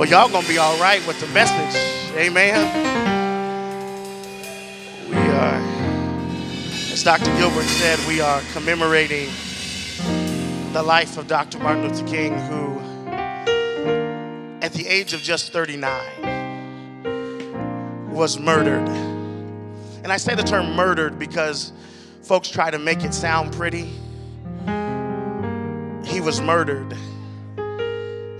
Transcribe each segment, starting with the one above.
Well, y'all gonna be all right with the message. Amen. We are, as Dr. Gilbert said, we are commemorating the life of Dr. Martin Luther King, who, at the age of just 39, was murdered. And I say the term murdered because folks try to make it sound pretty. He was murdered.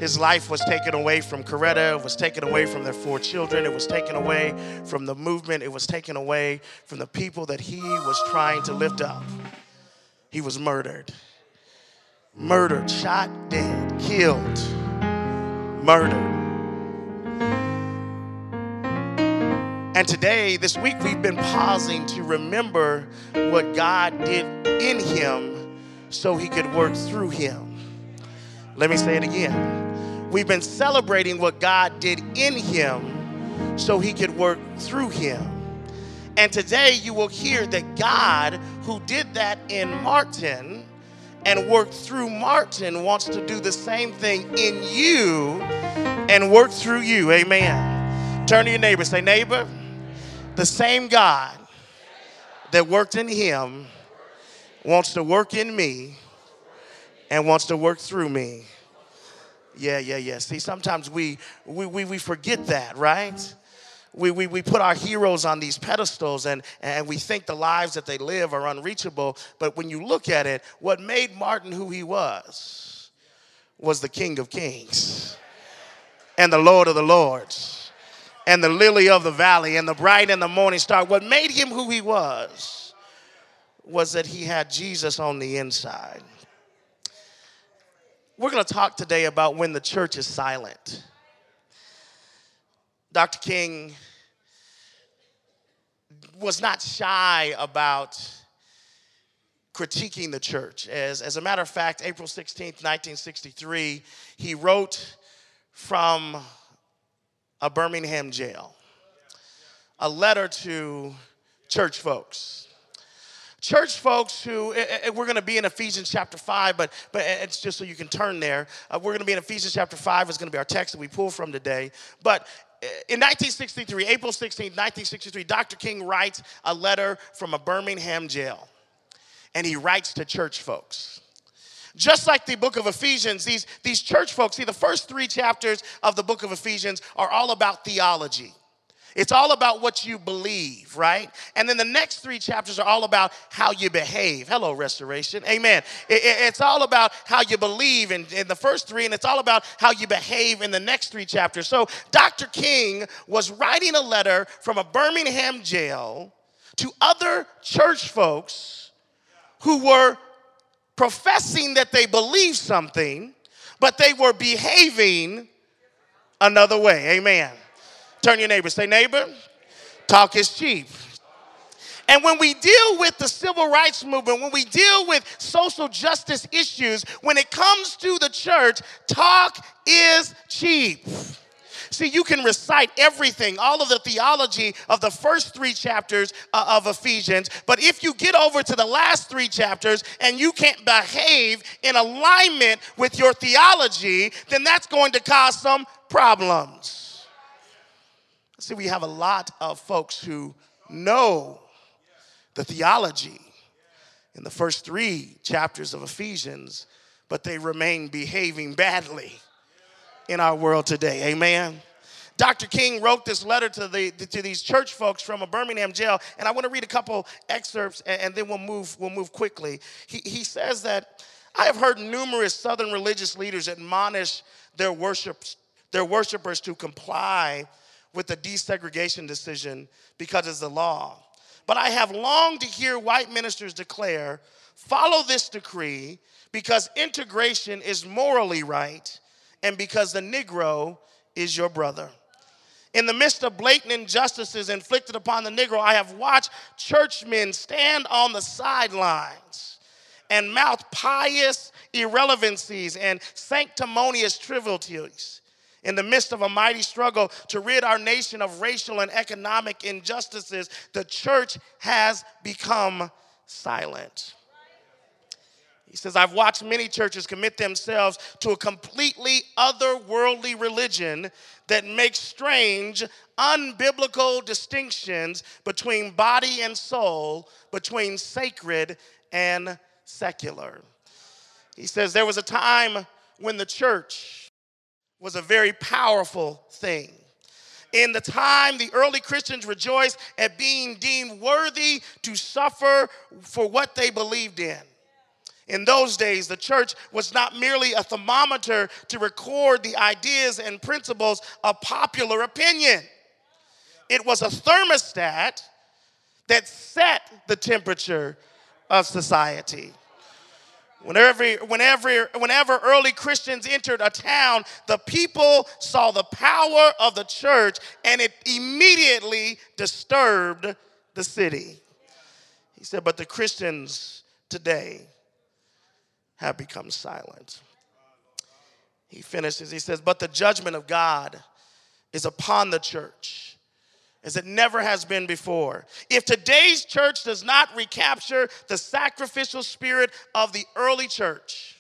His life was taken away from Coretta, it was taken away from their four children, it was taken away from the movement, it was taken away from the people that he was trying to lift up. He was murdered. Murdered, shot dead, killed, murdered. And today, this week, we've been pausing to remember what God did in him so he could work through him. Let me say it again. We've been celebrating what God did in him so he could work through him. And today you will hear that God, who did that in Martin and worked through Martin, wants to do the same thing in you and work through you. Amen. Turn to your neighbor, say, Neighbor, the same God that worked in him wants to work in me and wants to work through me. Yeah, yeah, yeah. See, sometimes we, we, we, we forget that, right? We, we, we put our heroes on these pedestals and, and we think the lives that they live are unreachable. But when you look at it, what made Martin who he was was the King of Kings and the Lord of the Lords and the lily of the valley and the bright and the morning star. What made him who he was was that he had Jesus on the inside. We're going to talk today about when the church is silent. Dr. King was not shy about critiquing the church. As, as a matter of fact, April 16th, 1963, he wrote from a Birmingham jail a letter to church folks church folks who eh, eh, eh, we're going to be in ephesians chapter 5 but but it's just so you can turn there. Uh, we're going to be in ephesians chapter 5 is going to be our text that we pull from today. But in 1963 april 16 1963 dr king writes a letter from a birmingham jail and he writes to church folks. Just like the book of Ephesians, these, these church folks, see, the first three chapters of the book of Ephesians are all about theology. It's all about what you believe, right? And then the next three chapters are all about how you behave. Hello, restoration. Amen. It, it, it's all about how you believe in, in the first three, and it's all about how you behave in the next three chapters. So Dr. King was writing a letter from a Birmingham jail to other church folks who were professing that they believed something, but they were behaving another way. Amen. Turn your neighbor, say, neighbor, talk is cheap. And when we deal with the civil rights movement, when we deal with social justice issues, when it comes to the church, talk is cheap. See, you can recite everything, all of the theology of the first three chapters uh, of Ephesians, but if you get over to the last three chapters and you can't behave in alignment with your theology, then that's going to cause some problems. See, we have a lot of folks who know the theology in the first three chapters of Ephesians, but they remain behaving badly in our world today. Amen. Dr. King wrote this letter to, the, to these church folks from a Birmingham jail, and I want to read a couple excerpts and, and then we'll move, we'll move quickly. He, he says that I have heard numerous Southern religious leaders admonish their, worship, their worshipers to comply with the desegregation decision because it's the law. But I have longed to hear white ministers declare follow this decree because integration is morally right and because the Negro is your brother. In the midst of blatant injustices inflicted upon the Negro, I have watched churchmen stand on the sidelines and mouth pious irrelevancies and sanctimonious trivialities in the midst of a mighty struggle to rid our nation of racial and economic injustices, the church has become silent. He says, I've watched many churches commit themselves to a completely otherworldly religion that makes strange, unbiblical distinctions between body and soul, between sacred and secular. He says, There was a time when the church was a very powerful thing. In the time, the early Christians rejoiced at being deemed worthy to suffer for what they believed in. In those days, the church was not merely a thermometer to record the ideas and principles of popular opinion, it was a thermostat that set the temperature of society. Whenever, whenever, whenever early Christians entered a town, the people saw the power of the church and it immediately disturbed the city. He said, But the Christians today have become silent. He finishes, he says, But the judgment of God is upon the church as it never has been before. If today's church does not recapture the sacrificial spirit of the early church,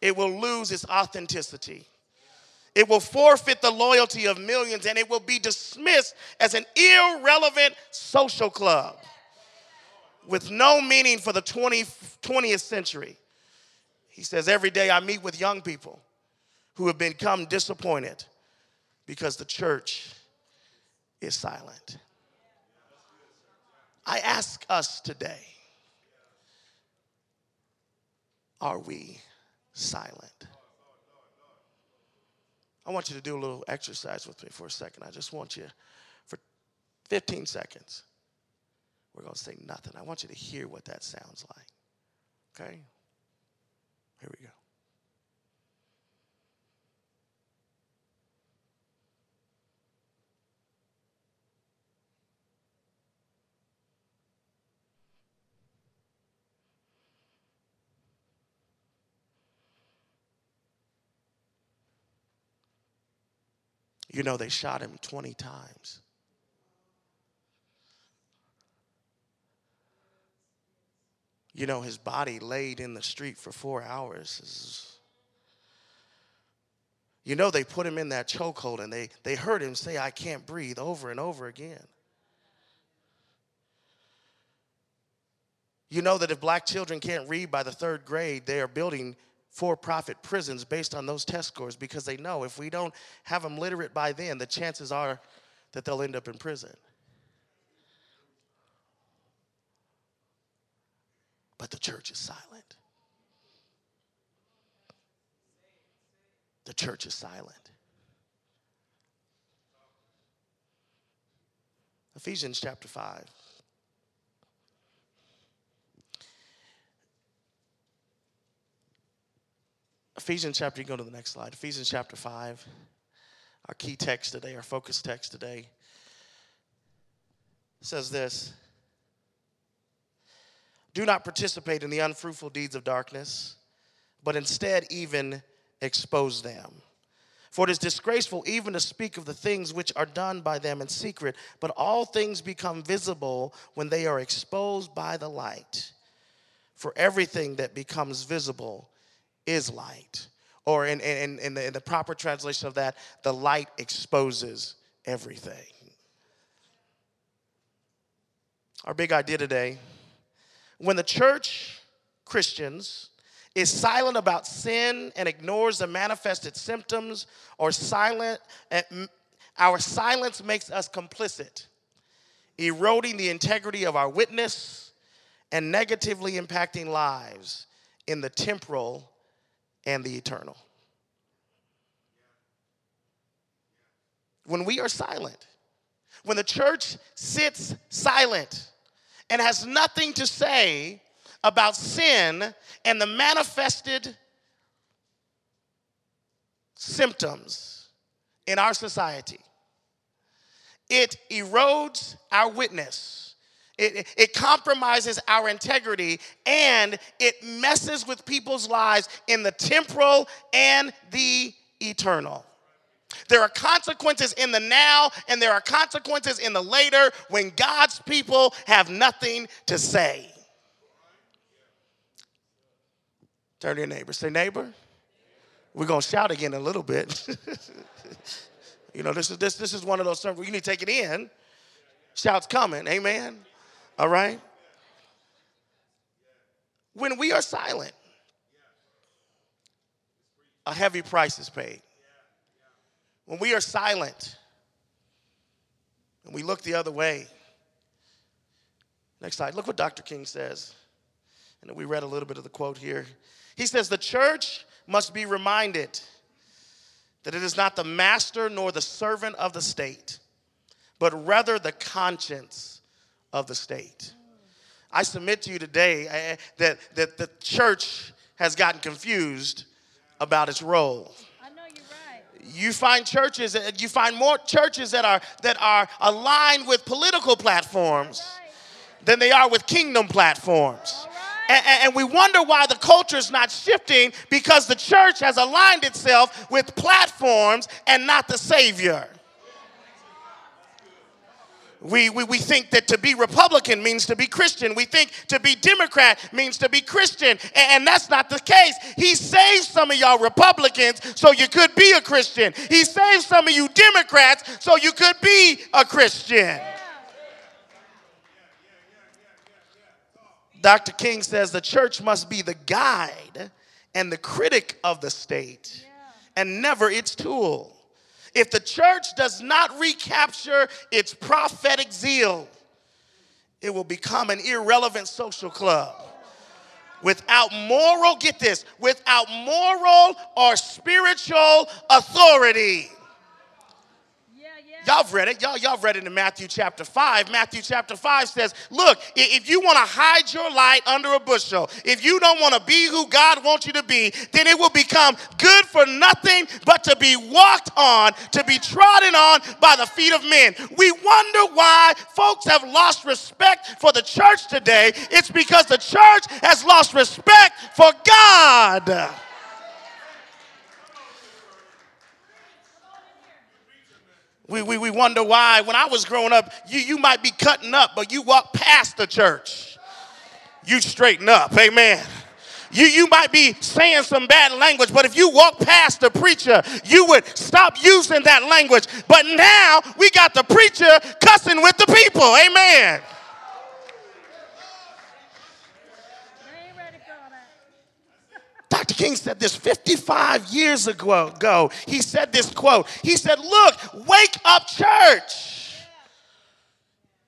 it will lose its authenticity. It will forfeit the loyalty of millions and it will be dismissed as an irrelevant social club with no meaning for the 20, 20th century. He says, Every day I meet with young people who have become disappointed because the church is silent. I ask us today are we silent? I want you to do a little exercise with me for a second. I just want you, for 15 seconds, we're going to say nothing. I want you to hear what that sounds like. Okay? Here we go. You know, they shot him 20 times. You know, his body laid in the street for four hours. You know, they put him in that chokehold and they, they heard him say, I can't breathe over and over again. You know that if black children can't read by the third grade, they are building for profit prisons based on those test scores because they know if we don't have them literate by then, the chances are that they'll end up in prison. but the church is silent. The church is silent. Ephesians chapter 5. Ephesians chapter, you go to the next slide. Ephesians chapter 5. Our key text today, our focus text today says this do not participate in the unfruitful deeds of darkness, but instead even expose them. For it is disgraceful even to speak of the things which are done by them in secret, but all things become visible when they are exposed by the light. For everything that becomes visible is light. Or in, in, in, the, in the proper translation of that, the light exposes everything. Our big idea today when the church, Christians, is silent about sin and ignores the manifested symptoms or silent, our silence makes us complicit, eroding the integrity of our witness and negatively impacting lives in the temporal and the eternal. When we are silent, when the church sits silent, and has nothing to say about sin and the manifested symptoms in our society. It erodes our witness. It, it compromises our integrity and it messes with people's lives in the temporal and the eternal. There are consequences in the now, and there are consequences in the later when God's people have nothing to say. Turn to your neighbor. Say, neighbor. We're gonna shout again a little bit. you know, this is this this is one of those where you need to take it in. Shouts coming, amen. All right. When we are silent, a heavy price is paid. When we are silent and we look the other way, next slide, look what Dr. King says. And we read a little bit of the quote here. He says, The church must be reminded that it is not the master nor the servant of the state, but rather the conscience of the state. I submit to you today eh, eh, that, that the church has gotten confused about its role. I know you're right. You find churches, eh, you find more churches that are that are aligned with political platforms than they are with kingdom platforms. And, and, we wonder why the culture is not shifting because the church has aligned itself with platforms and not the Savior. We, we, we think that to be Republican means to be Christian. We think to be Democrat means to be Christian. And, and that's not the case. He saved some of y'all Republicans so you could be a Christian. He saved some of you Democrats so you could be a Christian. Dr. King says the church must be the guide and the critic of the state and never its tool. If the church does not recapture its prophetic zeal, it will become an irrelevant social club. Without moral, get this, without moral or spiritual authority. Y'all read it. Y'all, y'all read it in Matthew chapter 5. Matthew chapter 5 says, Look, if you want to hide your light under a bushel, if you don't want to be who God wants you to be, then it will become good for nothing but to be walked on, to be trodden on by the feet of men. We wonder why folks have lost respect for the church today. It's because the church has lost respect for God. We, we, we wonder why. When I was growing up, you, you might be cutting up, but you walk past the church. You straighten up. Amen. You, you might be saying some bad language, but if you walk past the preacher, you would stop using that language. But now we got the preacher cussing with the people. Amen. Dr. King said this 55 years ago. He said this quote. He said, Look, wake up, church.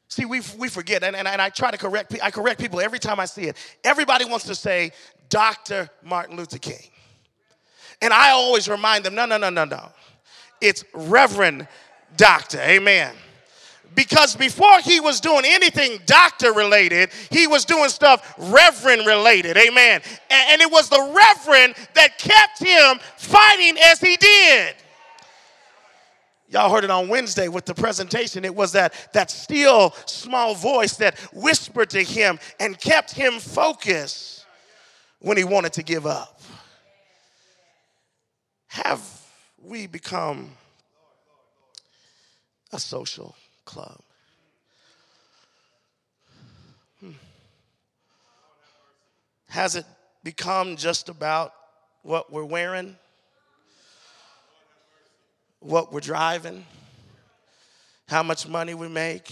See, we, we forget, and, and, and I try to correct, I correct people every time I see it. Everybody wants to say Dr. Martin Luther King. And I always remind them, no, no, no, no, no. It's Reverend Doctor. Amen because before he was doing anything doctor related, he was doing stuff reverend related. Amen. And, it was the reverend that kept him fighting as he did. Y'all heard it on Wednesday with the presentation. It was that, that still small voice that whispered to him and kept him focused when he wanted to give up. Have we become a social club. Hmm. Has it become just about what we're wearing, what we're driving, how much money we make?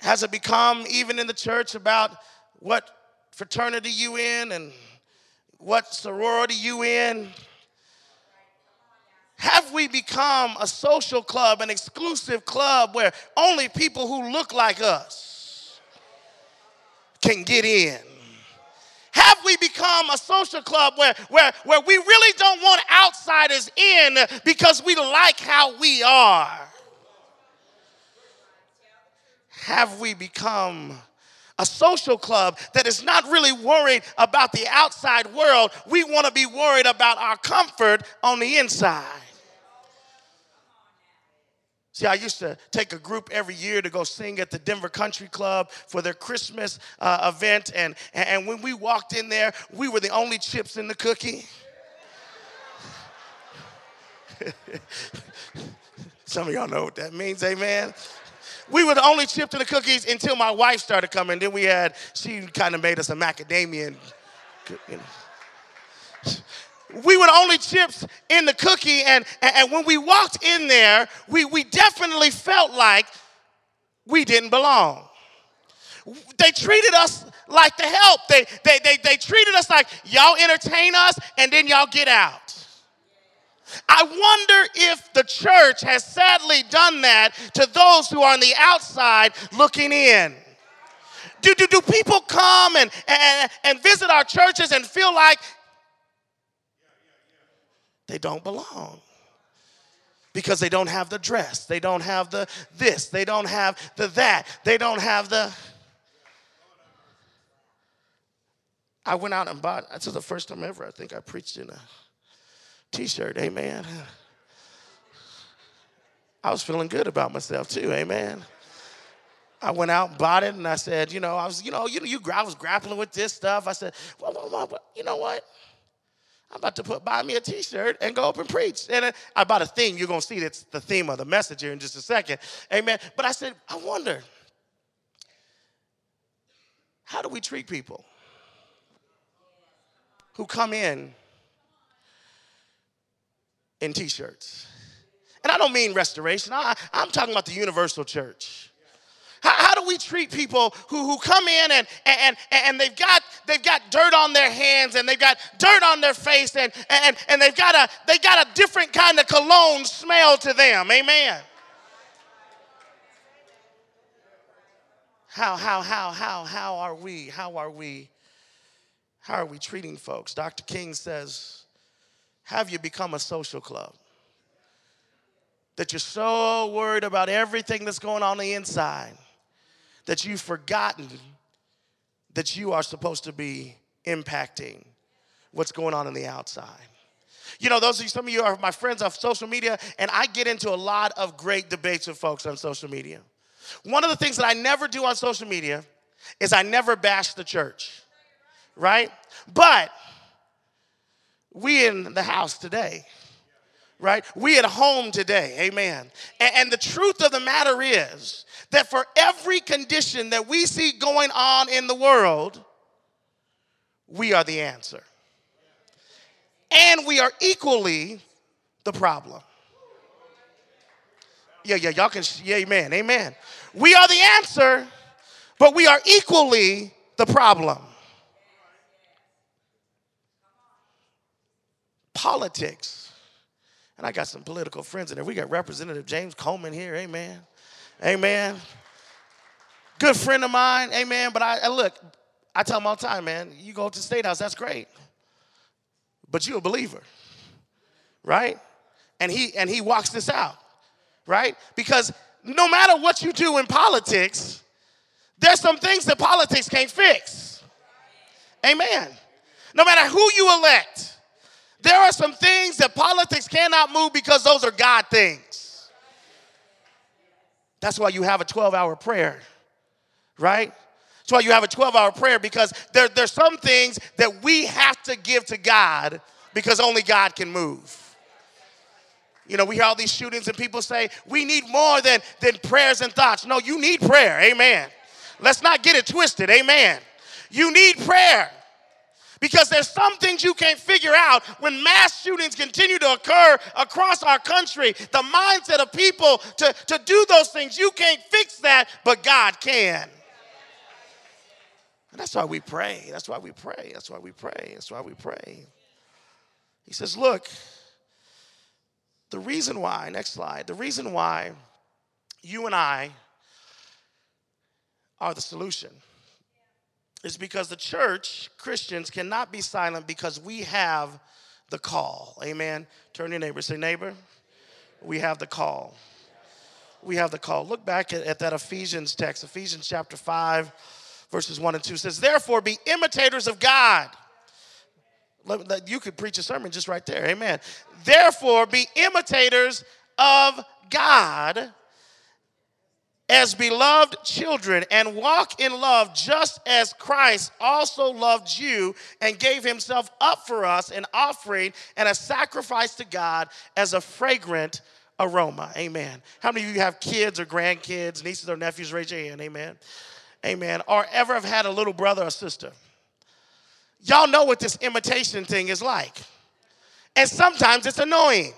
Has it become, even in the church, about what fraternity you in and what sorority you in? Have we become a social club, an exclusive club where only people who look like us can get in? Have we become a social club where, where, where we really don't want outsiders in because we like how we are? Have we become a social club that is not really worried about the outside world? We want to be worried about our comfort on the inside. See, I used to take a group every year to go sing at the Denver Country Club for their Christmas uh, event. And, and when we walked in there, we were the only chips in the cookie. Some of y'all know what that means, amen? We were the only chips in the cookies until my wife started coming. Then we had, she kind of made us a macadamia you know. We were the only chips in the cookie, and, and when we walked in there, we, we definitely felt like we didn't belong. They treated us like the help. They, they, they, they treated us like y'all entertain us and then y'all get out. I wonder if the church has sadly done that to those who are on the outside looking in. Do, do, do people come and, and, and visit our churches and feel like they don't belong? Because they don't have the dress, they don't have the this, they don't have the that, they don't have the. I went out and bought, this is the first time ever I think I preached in a t shirt, amen. I was feeling good about myself too, amen. I went out and bought it, and I said, you know, I was, you know, you, you I was grappling with this stuff. I said, well, well, well, you know what? I'm about to put buy me a T-shirt and go up and preach. And uh, I bought a theme. You're gonna see that's the theme of the message here in just a second, Amen. But I said, I wonder, how do we treat people who come in in T-shirts? And I don't mean restoration. I, I'm talking about the universal church. How, how, do we treat people who, who come in and, and, and they've, got, they've got dirt on their hands and they've got dirt on their face and, and, and they've, got a, they got a different kind of cologne smell to them? Amen. How, how, how, how, how are we? How are we? How are we treating folks? Dr. King says, Have you become a social club? That you're so worried about everything that's going on, on the inside that you've forgotten that you are supposed to be impacting what's going on in the outside. You know, those of you, some of you are my friends on social media, and I get into a lot of great debates with folks on social media. One of the things that I never do on social media is I never bash the church, right? But we in the house today, right? We at home today, amen. And, and, the truth of the matter is that for every condition that we see going on in the world, we are the answer. And we are equally the problem. Yeah, yeah, y'all can, yeah, amen, amen. We are the answer, but we are equally the problem. Politics. And I got some political friends in there. We got Representative James Coleman here, amen. Amen. Good friend of mine, amen. But I, I look, I tell him all the time, man, you go to the state house, that's great. But you're a believer, right? And he and he walks this out, right? Because no matter what you do in politics, there's some things that politics can't fix. Amen. No matter who you elect, there are some things that politics cannot move because those are God things. That's why you have a 12 hour prayer, right? That's why you have a 12 hour prayer because there, there's some things that we have to give to God because only God can move. You know, we hear all these shootings and people say, we need more than, than prayers and thoughts. No, you need prayer. Amen. Let's not get it twisted. Amen. You need prayer. Because there's some things you can't figure out when mass shootings continue to occur across our country. The mindset of people to, to do those things, you can't fix that, but God can. And that's why we pray. That's why we pray. That's why we pray. That's why we pray. He says, Look, the reason why, next slide, the reason why you and I are the solution is because the church, Christians, cannot be silent because we have the call. Amen. Turn your neighbor, say, neighbor, we have the call. We have the call. Look back at, at that Ephesians text, Ephesians chapter 5, verses 1 and 2 says, Therefore, be imitators of God. You could preach a sermon just right there. Amen. Therefore, be imitators of God as beloved children and walk in love just as Christ also loved you and gave himself up for us, an offering and a sacrifice to God as a fragrant aroma. Amen. How many of you have kids or grandkids, nieces or nephews? Raise your hand. Amen. Amen. Or ever have had a little brother or sister? Y'all know what this imitation thing is like. And sometimes it's annoying.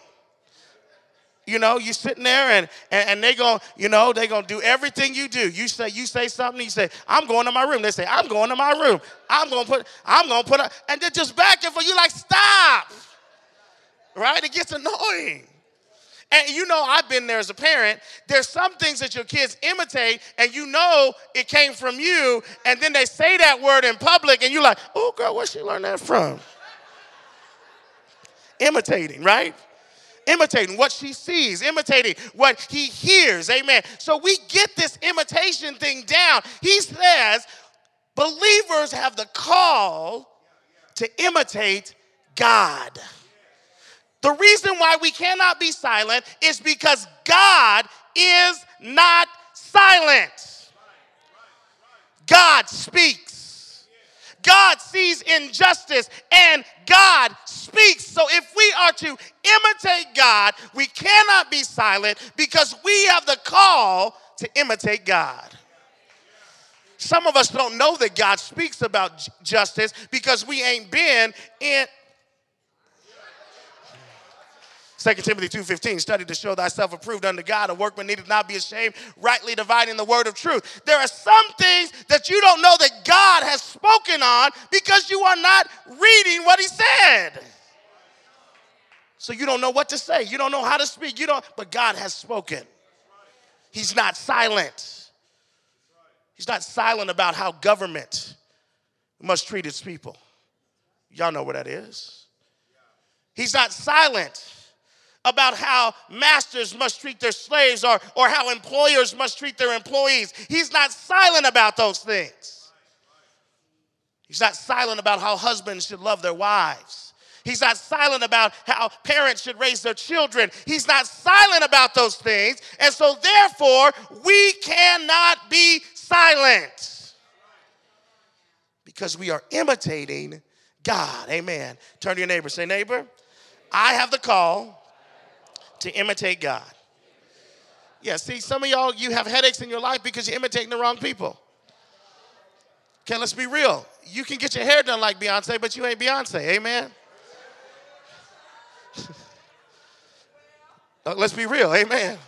You know, you're sitting there and, and, and they go, you know, they gonna do everything you do. You say, you say something, you say, I'm going to my room. They say, I'm going to my room. I'm gonna put, I'm gonna put a, and they're just backing for you, like, stop. Right? It gets annoying. And you know, I've been there as a parent. There's some things that your kids imitate, and you know it came from you, and then they say that word in public, and you're like, oh, girl, where she learn that from? Imitating, right? Imitating what she sees, imitating what he hears. Amen. So we get this imitation thing down. He says, believers have the call to imitate God. The reason why we cannot be silent is because God is not silent. God speaks. God sees injustice and God speaks. So if we are to imitate God, we cannot be silent because we have the call to imitate God. Some of us don't know that God speaks about justice because we ain't been in 2 Timothy 2.15, study to show thyself approved unto God, a workman needed not be ashamed, rightly dividing the word of truth. There are some things that you don't know that God has spoken on because you are not reading what he said. So you don't know what to say. You don't know how to speak. You don't, but God has spoken. He's not silent. He's not silent about how government must treat its people. Y'all know what that is. He's not silent about how masters must treat their slaves or, or how employers must treat their employees. He's not silent about those things. He's not silent about how husbands should love their wives. He's not silent about how parents should raise their children. He's not silent about those things. And so, therefore, we cannot be silent because we are imitating God. Amen. Turn to your neighbor. Say, neighbor, I have the call to imitate God. Yeah, see, some of y'all, you have headaches in your life because you're imitating the wrong people. Okay, let's be real. You can get your hair done like Beyonce, but you ain't Beyonce. Amen. Let's be real. Amen.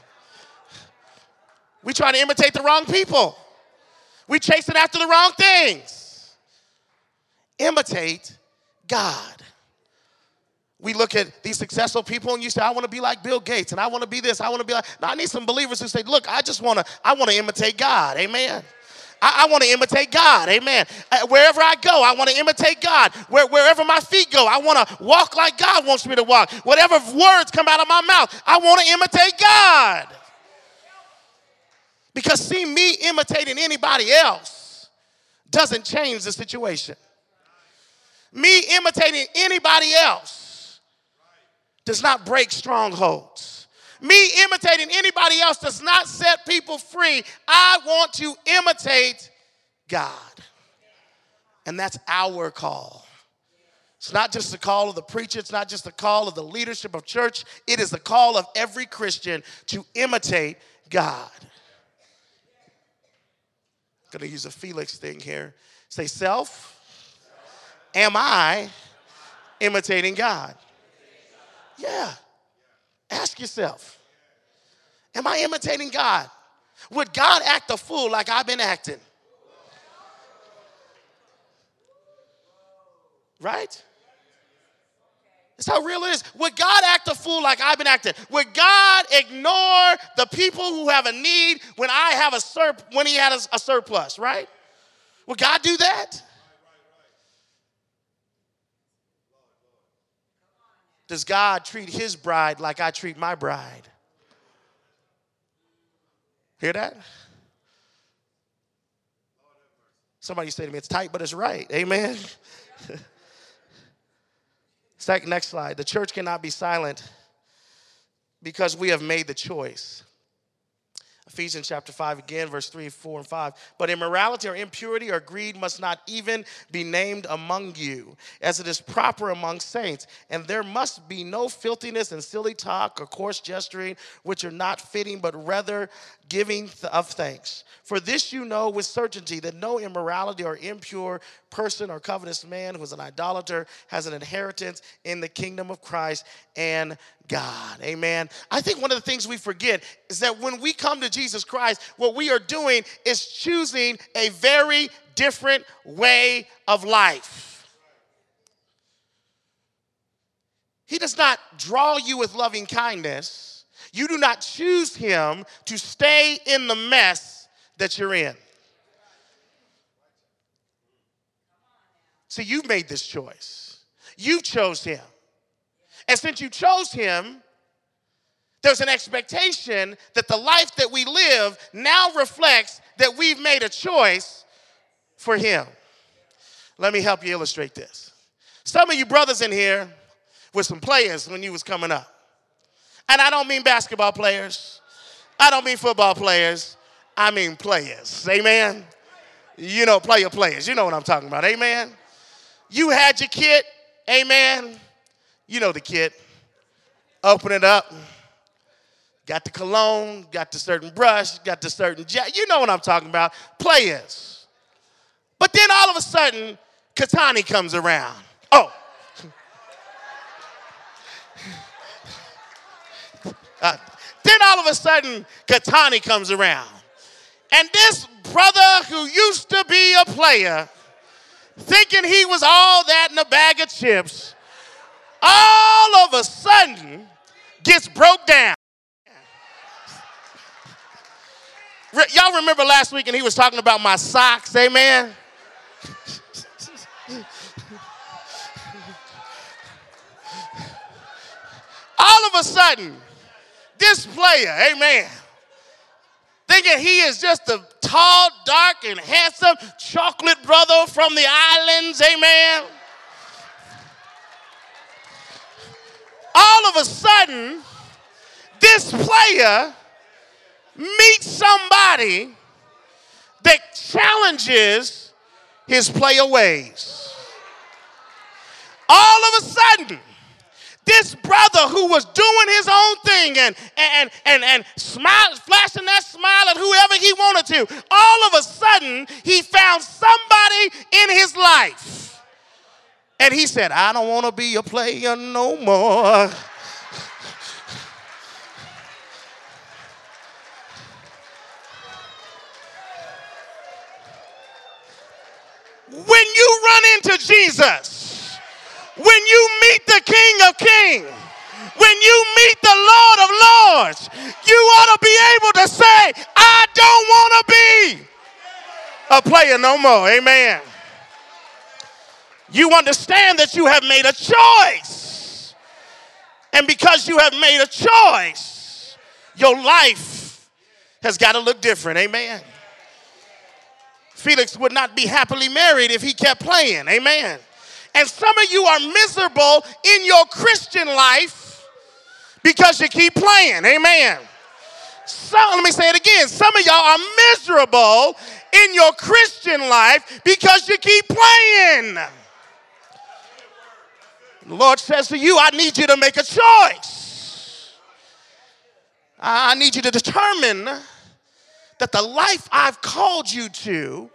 We try to imitate the wrong people. We chasing after the wrong things. Imitate God we look at these successful people and you say, I want to be like Bill Gates and I want to be this, I want to be like. No, I need some believers who say, look, I just want to, I want to imitate God. Amen. I, I want to imitate God. Amen. Uh, wherever I go, I want to imitate God. Where, wherever my feet go, I want to walk like God wants me to walk. Whatever words come out of my mouth, I want to imitate God. Because see, me imitating anybody else doesn't change the situation. Me imitating anybody else does not break strongholds. Me imitating anybody else does not set people free. I want to imitate God. And that's our call. It's not just the call of the preacher, it's not just the call of the leadership of church, it is the call of every Christian to imitate God. I'm gonna use a Felix thing here. Say, self, am I imitating God? Yeah. Ask yourself Am I imitating God? Would God act a fool like I've been acting? Right? That's how real it is. Would God act a fool like I've been acting? Would God ignore the people who have a need when I have a sur- when He had a, a surplus? Right? Would God do that? Does God treat his bride like I treat my bride? Hear that? Somebody say to me, it's tight, but it's right. Amen. Next slide. The church cannot be silent because we have made the choice. Ephesians chapter 5 again, verse 3, 4, and 5. But immorality or impurity or greed must not even be named among you, as it is proper among saints. And there must be no filthiness and silly talk or coarse gesturing, which are not fitting, but rather giving of thanks. For this you know with certainty that no immorality or impure person or covetous man who is an idolater has an inheritance in the kingdom of Christ and God. Amen. I think one of the things we forget is that when we come to Jesus Christ, what we are doing is choosing a very different way of life. He does not draw you with loving kindness. You do not choose him to stay in the mess that you're in. See, you've made this choice. You chose him. And since you chose him, there's an expectation that the life that we live now reflects that we've made a choice for him. Let me help you illustrate this. Some of you brothers in here were some players when you was coming up. And I don't mean basketball players. I don't mean football players. I mean players. Amen. You know, player players. You know what I'm talking about. Amen. You had your kit. Amen. You know the kit. Open it up. Got the cologne, got the certain brush, got the certain jet. You know what I'm talking about. Players. But then all of a sudden, Katani comes around. Oh. Uh, then all of a sudden, Katani comes around. And this brother who used to be a player, thinking he was all that in a bag of chips, all of a sudden gets broke down. Y'all remember last week and he was talking about my socks, amen? all of a sudden, this player, amen, thinking he is just a tall, dark, and handsome chocolate brother from the islands, amen. All of a sudden, this player meets somebody that challenges his player ways. All of a sudden, this brother who was doing his own thing and and and and smile, flashing that smile at whoever he wanted to, all of a sudden he found somebody in his life. And he said, I don't want to be a player no more. When you run into Jesus, when you meet the King of Kings, when you meet the Lord of Lords, you ought to be able to say, I don't want to be a player no more. Amen. You understand that you have made a choice. And because you have made a choice, your life has got to look different. Amen. Felix would not be happily married if he kept playing. Amen. And some of you are miserable in your Christian life because you keep playing. Amen. So, let me say it again. Some of y'all are miserable in your Christian life because you keep playing. The Lord says to you, I need you to make a choice. I need you to determine that the life I've called you to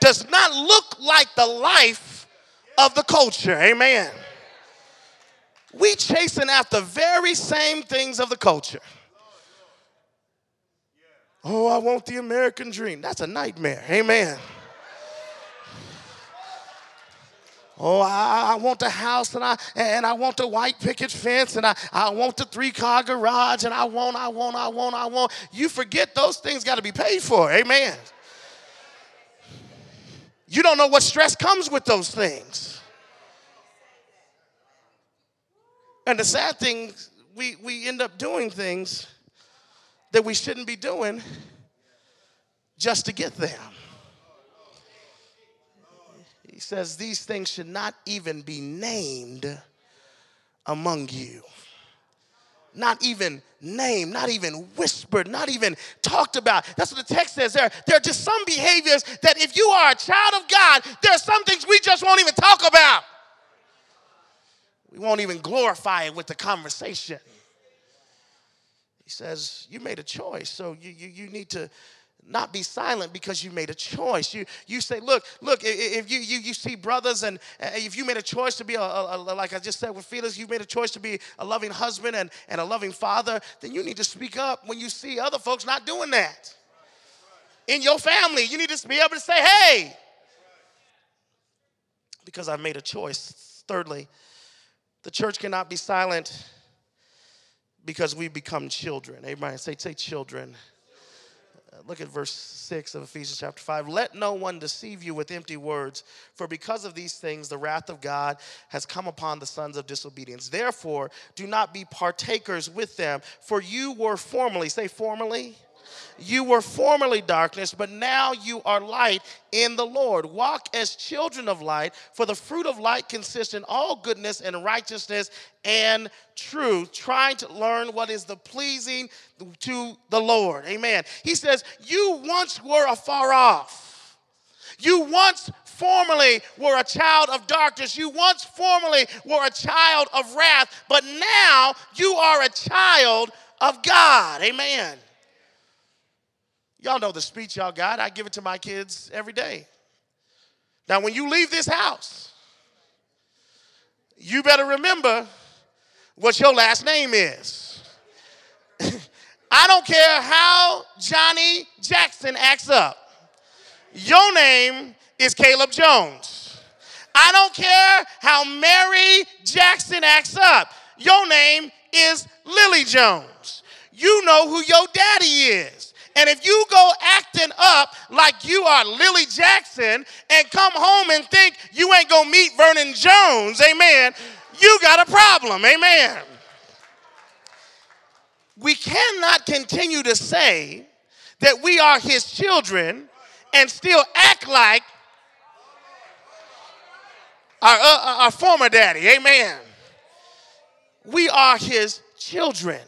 does not look like the life of the culture. Amen. We chasing after very same things of the culture. Oh, I want the American dream. That's a nightmare. Amen. Oh, I, I, want the house and I and I want the white picket fence and I, I want the three-car garage and I want, I want, I want, I want. You forget those things got to be paid for. Amen. You don't know what stress comes with those things. And the sad thing, we, we end up doing things that we shouldn't be doing just to get them. He says these things should not even be named among you not even named, not even whispered, not even talked about. That's what the text says there. There are just some behaviors that if you are a child of God, there are some things we just won't even talk about. We won't even glorify it with the conversation. He says, You made a choice, so you, you, you need to not be silent because you made a choice. You, you say, look, look, if you, you, you see brothers and if you made a choice to be, a, a, a, like I just said with Felix, you made a choice to be a loving husband and, and a loving father, then you need to speak up when you see other folks not doing that. In your family, you need to be able to say, hey, because I made a choice. Thirdly, the church cannot be silent because we become children. Amen. Say, say children look at verse 6 of Ephesians chapter 5. Let no one deceive you with empty words, for because of these things the wrath of God has come upon the sons of disobedience. Therefore, do not be partakers with them, for you were formerly, say formerly you were formerly darkness, but now you are light in the Lord. Walk as children of light, for the fruit of light consists in all goodness and righteousness and truth, trying to learn what is the pleasing to the Lord. Amen. He says, You once were afar off. You once formerly were a child of darkness. You once formerly were a child of wrath, but now you are a child of God. Amen. Y'all know the speech y'all got. I give it to my kids every day. Now, when you leave this house, you better remember what your last name is. I don't care how Johnny Jackson acts up. Your name is Caleb Jones. I don't care how Mary Jackson acts up. Your name is Lily Jones. You know who your daddy is. And if you go acting up like you are Lily Jackson and come home and think you ain't gonna meet Vernon Jones, amen, you got a problem, amen. We cannot continue to say that we are his children and still act like our, uh, our former daddy, amen. We are his children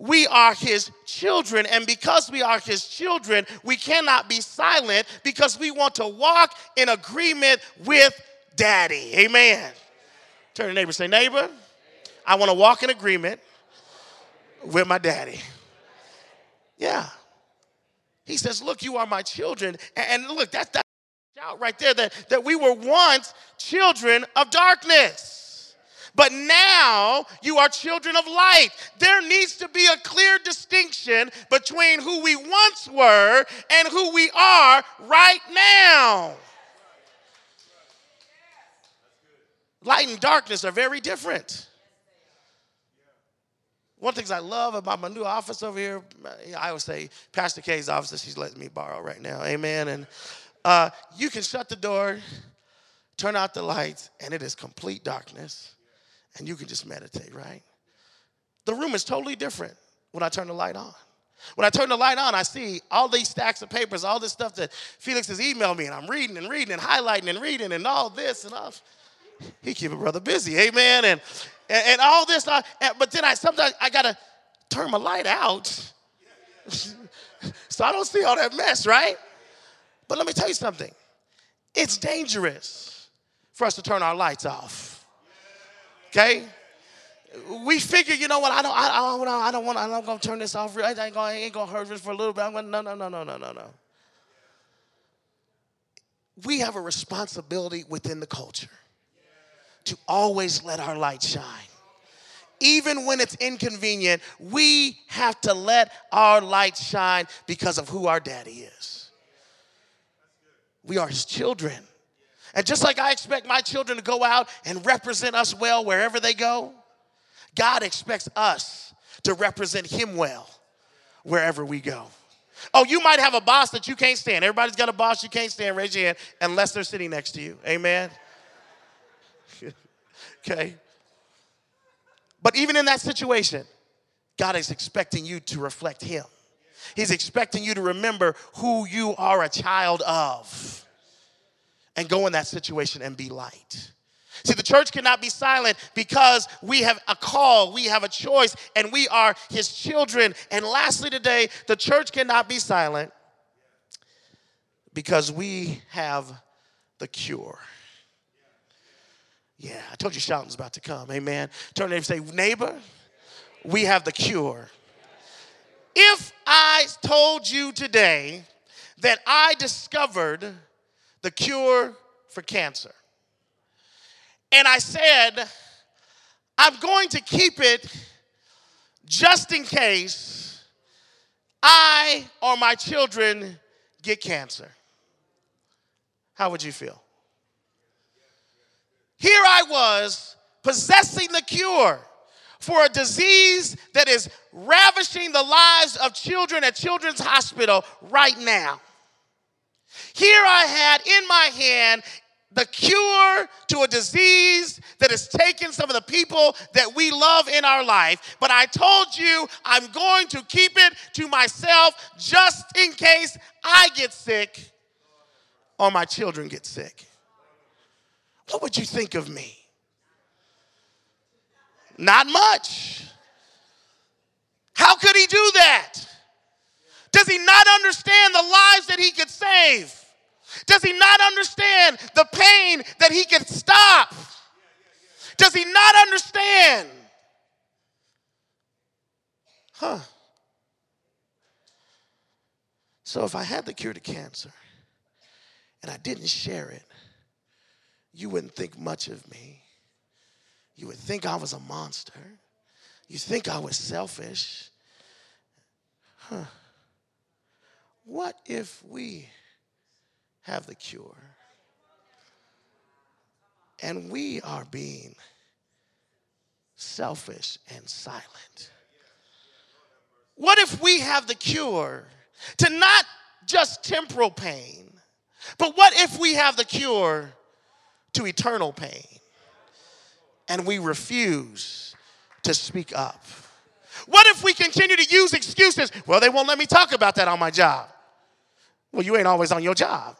we are his children. And because we are his children, we cannot be silent because we want to walk in agreement with daddy. Amen. Turn to neighbor say, neighbor, I want to walk in agreement with my daddy. Yeah. He says, Look, you are my children. And look, that's that out right there that, that we were once children of darkness. But now you are children of light. There needs to be a clear distinction between who we once were and who we are right now. Light and darkness are very different. One of the things I love about my new office over here, I always say Pastor K's office that she's letting me borrow right now. Amen. And uh, you can shut the door, turn out the lights, and it is complete darkness and you can just meditate, right? The room is totally different when I turn the light on. When I turn the light on, I see all these stacks of papers, all this stuff that Felix has emailed me, and I'm reading and reading and highlighting and reading and all this and all. He keep a brother busy, amen. And and, and all this, uh, and, but then I sometimes I gotta turn my light out, so I don't see all that mess, right? But let me tell you something. It's dangerous for us to turn our lights off. Okay? We figure, you know what? I don't, I, I don't, I don't want. I'm not gonna turn this off. I ain't gonna, I ain't gonna hurt this for a little bit. I'm gonna, no, no, no, no, no, no, no. We have a responsibility within the culture to always let our light shine. Even when it's inconvenient, we have to let our light shine because of who our daddy is. We are his children. And just like I expect my children to go out and represent us well wherever they go, God expects us to represent Him well wherever we go. Oh, you might have a boss that you can't stand. Everybody's got a boss you can't stand. Raise your hand unless they're sitting next to you. Amen. okay. But even in that situation, God is expecting you to reflect Him. He's expecting you to remember who you are a child of and go in that situation and be light. See, the church cannot be silent because we have a call, we have a choice, and we are his children. And lastly, today, the church cannot be silent because we have the cure. Yeah, I told you shouting's about to come. Amen. Turn neighbor say, neighbor, we have the cure. If I told you today that I discovered the cure for cancer, and I said, I'm going to keep it just in case I or my children get cancer, how would you feel? Here I was possessing the cure for a disease that is ravishing the lives of children at Children's Hospital right now. Here I had in my hand the cure to a disease that has taken some of the people that we love in our life. But I told you I'm going to keep it to myself just in case I get sick or my children get sick. What would you think of me? Not much. How could he do that? Does he not understand the lives that he could save? Does he not understand the pain that he could stop? Does he not understand? Huh. So if I had the cure to cancer and I didn't share it, you wouldn't think much of me. You would think I was a monster. You think I was selfish. Huh. What if we have the cure and we are being selfish and silent? What if we have the cure to not just temporal pain, but what if we have the cure to eternal pain? and we refuse to speak up? What if we continue to use excuses? Well, they won't let me talk about that on my job. Well, you ain't always on your job.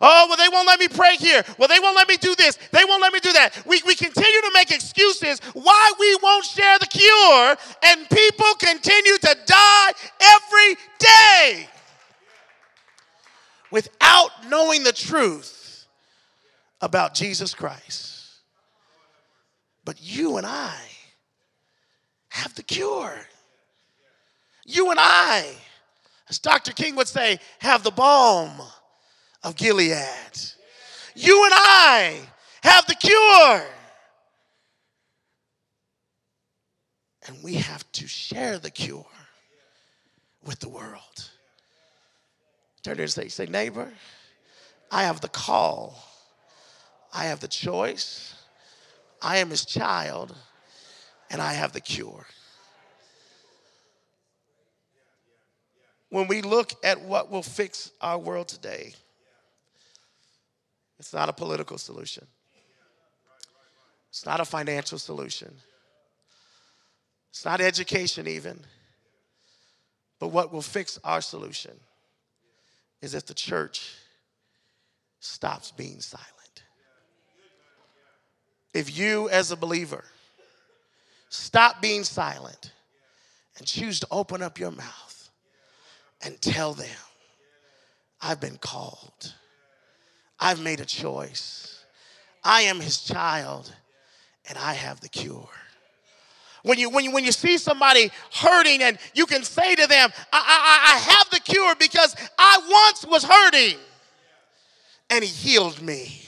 Oh, well, they won't let me pray here. Well, they won't let me do this. They won't let me do that. We, we continue to make excuses why we won't share the cure, and people continue to die every day without knowing the truth about Jesus Christ. But you and I have the cure. You and I, as Dr. King would say, have the balm of Gilead. You and I have the cure. And we have to share the cure with the world. Turn to and say, say, neighbor, I have the call. I have the choice. I am his child and I have the cure. When we look at what will fix our world today, it's not a political solution. It's not a financial solution. It's not education, even. But what will fix our solution is if the church stops being silent if you, as a believer, stop being silent and choose to open up your mouth and tell them, I've been called, I've made a choice, I am his child, and I have the cure. When you, when, you, when you see somebody hurting and you can say to them, I, I, I have the cure because I once was hurting and he healed me.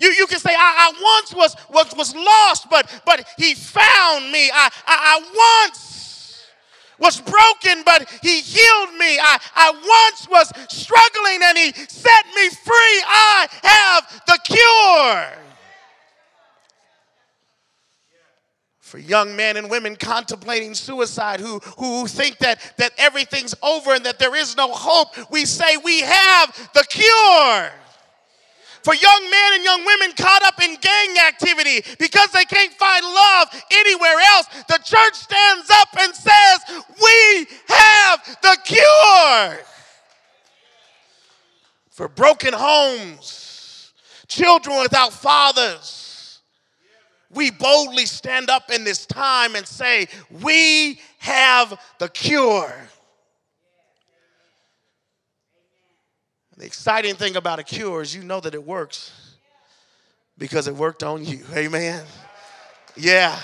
You, you can say, I, I once was, was, was lost, but, but he found me. I, I, I once was broken, but he healed me. I, I once was struggling and he set me free. I have the cure. For young men and women contemplating suicide who, who think that, that everything's over and that there is no hope, we say we have the cure for young men and young women caught up in gang activity because they can't find love anywhere else. The church stands up and says, We have the cure. For broken homes, children without fathers, we boldly stand up in this time and say, We have the cure. The exciting thing about a cure is you know that it works because it worked on you. Amen. Yeah.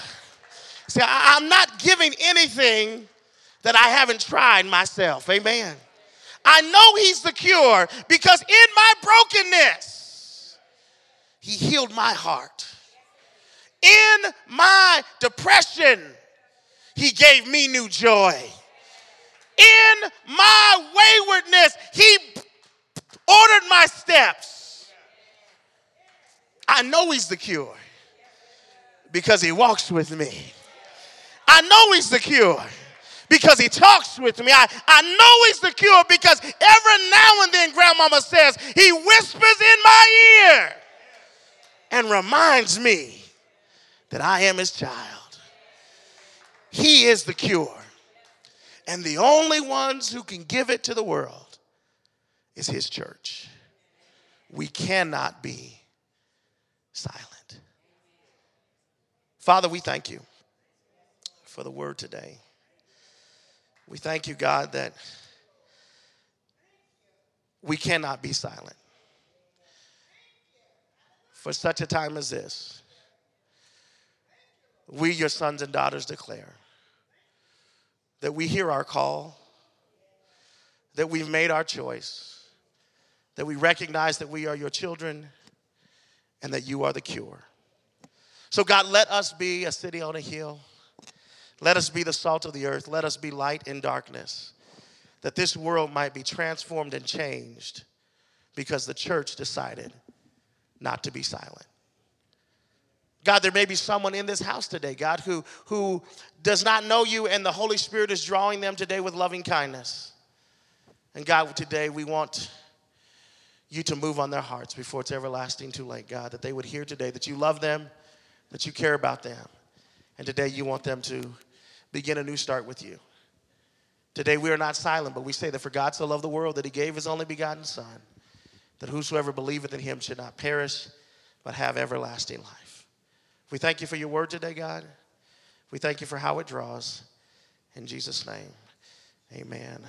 See, I, am not giving anything that I haven't tried myself. Amen. I know He's the cure because in my brokenness, He healed my heart. In my depression, He gave me new joy. In my waywardness, He ordered my steps. I know He's the cure because He walks with me. I know He's the cure because he talks with me. I, I know he's the cure because every now and then, grandmama says, he whispers in my ear and reminds me that I am his child. He is the cure. And the only ones who can give it to the world is his church. We cannot be silent. Father, we thank you for the word today. We thank you, God, that we cannot be silent. For such a time as this, we, your sons and daughters, declare that we hear our call, that we've made our choice, that we recognize that we are your children, and that you are the cure. So, God, let us be a city on a hill let us be the salt of the earth. Let us be light in darkness, that this world might be transformed and changed because the church decided not to be silent. God, there may be someone in this house today, God, who, who does not know you, and the Holy Spirit is drawing them today with loving kindness. And God, today we want you to move on their hearts before it's everlasting too late, God, that they would hear today that you love them, that you care about them, and today you want them to begin a new start with you. Today we are not silent, but we say that for God so loved the world that he gave his only begotten Son, that whosoever believeth in him should not perish, but have everlasting life. We thank you for your word today, God. We thank you for how it draws. In Jesus' name, amen.